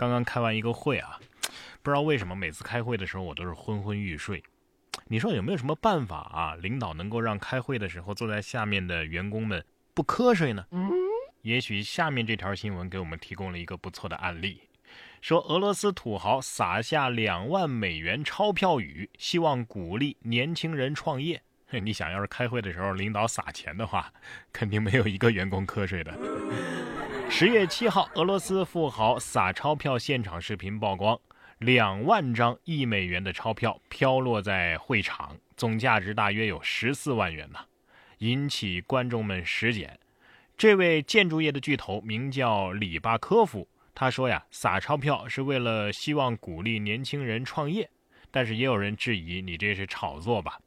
刚刚开完一个会啊，不知道为什么每次开会的时候我都是昏昏欲睡。你说有没有什么办法啊？领导能够让开会的时候坐在下面的员工们不瞌睡呢？也许下面这条新闻给我们提供了一个不错的案例，说俄罗斯土豪撒下两万美元钞票雨，希望鼓励年轻人创业。你想要是开会的时候领导撒钱的话，肯定没有一个员工瞌睡的。十月七号，俄罗斯富豪撒钞票现场视频曝光，两万张一美元的钞票飘落在会场，总价值大约有十四万元呢，引起观众们拾捡。这位建筑业的巨头名叫里巴科夫，他说呀，撒钞票是为了希望鼓励年轻人创业，但是也有人质疑你这是炒作吧。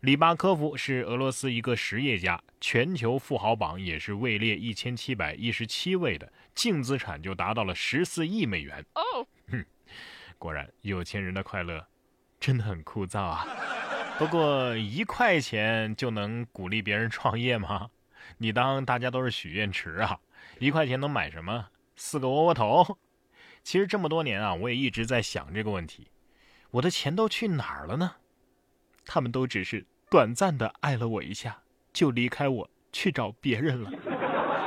里巴科夫是俄罗斯一个实业家，全球富豪榜也是位列一千七百一十七位的，净资产就达到了十四亿美元。哦，哼，果然有钱人的快乐真的很枯燥啊。不过一块钱就能鼓励别人创业吗？你当大家都是许愿池啊？一块钱能买什么？四个窝窝头？其实这么多年啊，我也一直在想这个问题：我的钱都去哪儿了呢？他们都只是短暂的爱了我一下，就离开我去找别人了。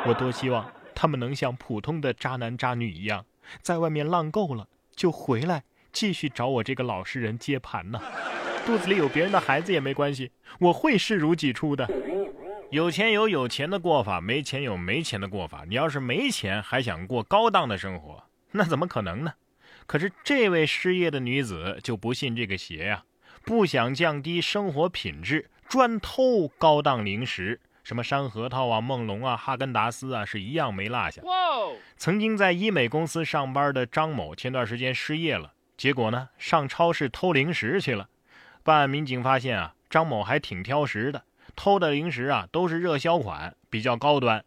我多希望他们能像普通的渣男渣女一样，在外面浪够了就回来继续找我这个老实人接盘呢。肚子里有别人的孩子也没关系，我会视如己出的。有钱有有钱的过法，没钱有没钱的过法。你要是没钱还想过高档的生活，那怎么可能呢？可是这位失业的女子就不信这个邪呀。不想降低生活品质，专偷高档零食，什么山核桃啊、梦龙啊、哈根达斯啊，是一样没落下。曾经在医美公司上班的张某，前段时间失业了，结果呢，上超市偷零食去了。办案民警发现啊，张某还挺挑食的，偷的零食啊都是热销款，比较高端。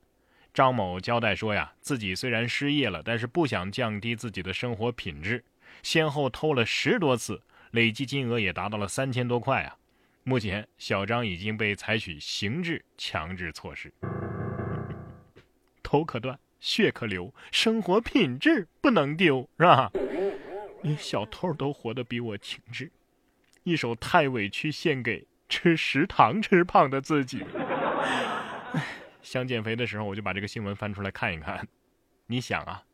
张某交代说呀，自己虽然失业了，但是不想降低自己的生活品质，先后偷了十多次。累计金额也达到了三千多块啊！目前小张已经被采取刑事强制措施。头可断，血可流，生活品质不能丢，是吧？连小偷都活得比我精致。一首太委屈献给吃食堂吃胖的自己。想减肥的时候，我就把这个新闻翻出来看一看。你想啊，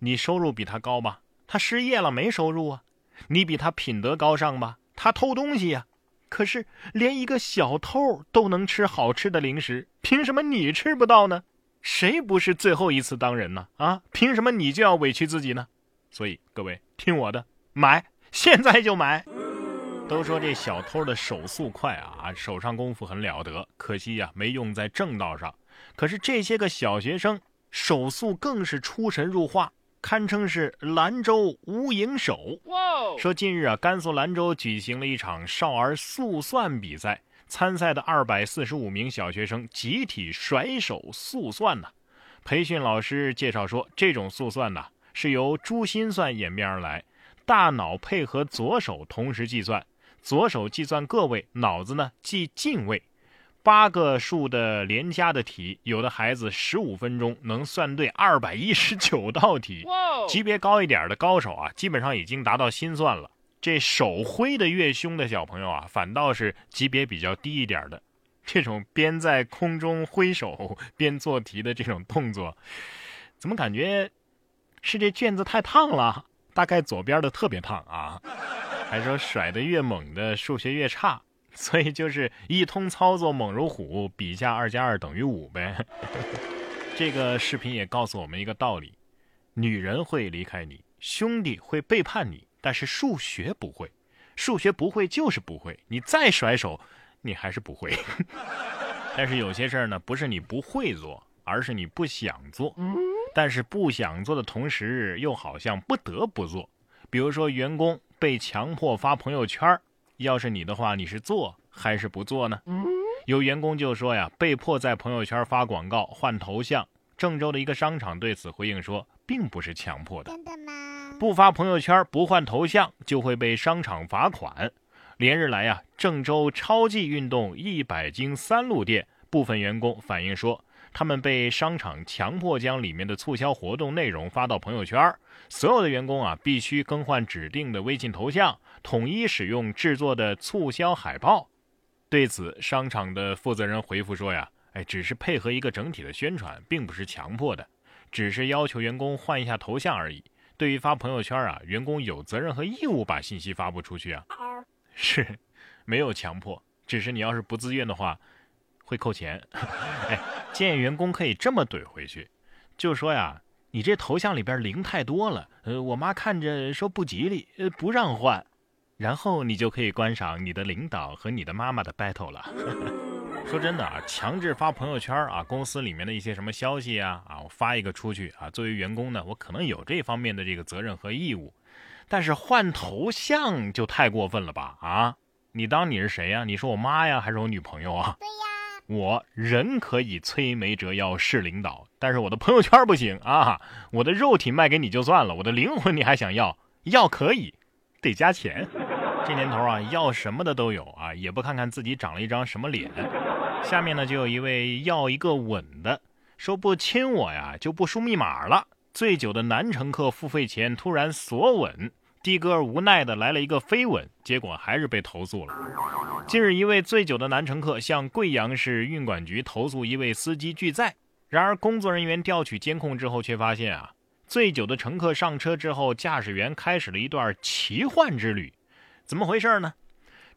你收入比他高吧？他失业了，没收入啊。你比他品德高尚吧？他偷东西呀，可是连一个小偷都能吃好吃的零食，凭什么你吃不到呢？谁不是最后一次当人呢？啊，凭什么你就要委屈自己呢？所以各位听我的，买，现在就买。都说这小偷的手速快啊，手上功夫很了得，可惜呀，没用在正道上。可是这些个小学生手速更是出神入化。堪称是兰州无影手。说近日啊，甘肃兰州举行了一场少儿速算比赛，参赛的二百四十五名小学生集体甩手速算呢。培训老师介绍说，这种速算呢是由珠心算演变而来，大脑配合左手同时计算，左手计算个位，脑子呢记进位。八个数的连加的题，有的孩子十五分钟能算对二百一十九道题。级别高一点的高手啊，基本上已经达到心算了。这手挥的越凶的小朋友啊，反倒是级别比较低一点的。这种边在空中挥手边做题的这种动作，怎么感觉是这卷子太烫了？大概左边的特别烫啊，还说甩得越猛的数学越差。所以就是一通操作猛如虎，比下二加二等于五呗。这个视频也告诉我们一个道理：女人会离开你，兄弟会背叛你，但是数学不会。数学不会就是不会，你再甩手，你还是不会。但是有些事儿呢，不是你不会做，而是你不想做。但是不想做的同时，又好像不得不做。比如说，员工被强迫发朋友圈要是你的话，你是做还是不做呢？有员工就说呀，被迫在朋友圈发广告换头像。郑州的一个商场对此回应说，并不是强迫的。真的吗？不发朋友圈不换头像就会被商场罚款。连日来呀，郑州超级运动一百斤三路店部分员工反映说，他们被商场强迫将里面的促销活动内容发到朋友圈，所有的员工啊必须更换指定的微信头像，统一使用制作的促销海报。对此，商场的负责人回复说呀，哎，只是配合一个整体的宣传，并不是强迫的，只是要求员工换一下头像而已。对于发朋友圈啊，员工有责任和义务把信息发布出去啊，是，没有强迫，只是你要是不自愿的话，会扣钱。哎，建议员工可以这么怼回去，就说呀，你这头像里边零太多了，呃，我妈看着说不吉利，呃，不让换。然后你就可以观赏你的领导和你的妈妈的 battle 了。说真的啊，强制发朋友圈啊，公司里面的一些什么消息啊，啊，我发一个出去啊，作为员工呢，我可能有这方面的这个责任和义务。但是换头像就太过分了吧？啊，你当你是谁呀？你是我妈呀，还是我女朋友啊？对呀，我人可以摧眉折腰是领导，但是我的朋友圈不行啊！我的肉体卖给你就算了，我的灵魂你还想要？要可以，得加钱。这年头啊，要什么的都有啊，也不看看自己长了一张什么脸。下面呢，就有一位要一个吻的，说不亲我呀就不输密码了。醉酒的男乘客付费前突然索吻，的哥无奈的来了一个飞吻，结果还是被投诉了。近日，一位醉酒的男乘客向贵阳市运管局投诉一位司机拒载，然而工作人员调取监控之后，却发现啊，醉酒的乘客上车之后，驾驶员开始了一段奇幻之旅。怎么回事呢？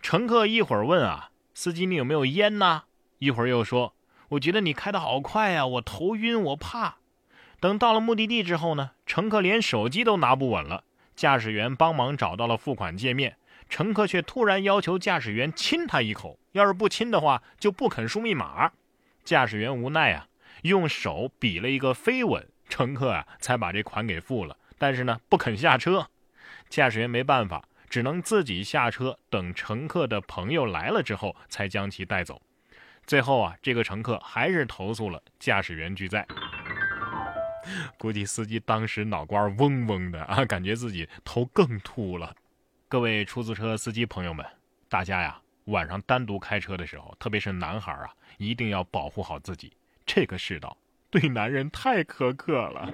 乘客一会儿问啊，司机你有没有烟呢？一会儿又说，我觉得你开的好快呀，我头晕，我怕。等到了目的地之后呢，乘客连手机都拿不稳了。驾驶员帮忙找到了付款界面，乘客却突然要求驾驶员亲他一口，要是不亲的话就不肯输密码。驾驶员无奈啊，用手比了一个飞吻，乘客啊才把这款给付了。但是呢，不肯下车，驾驶员没办法。只能自己下车，等乘客的朋友来了之后，才将其带走。最后啊，这个乘客还是投诉了驾驶员拒载。估计司机当时脑瓜嗡嗡的啊，感觉自己头更秃了。各位出租车司机朋友们，大家呀，晚上单独开车的时候，特别是男孩啊，一定要保护好自己。这个世道对男人太苛刻了。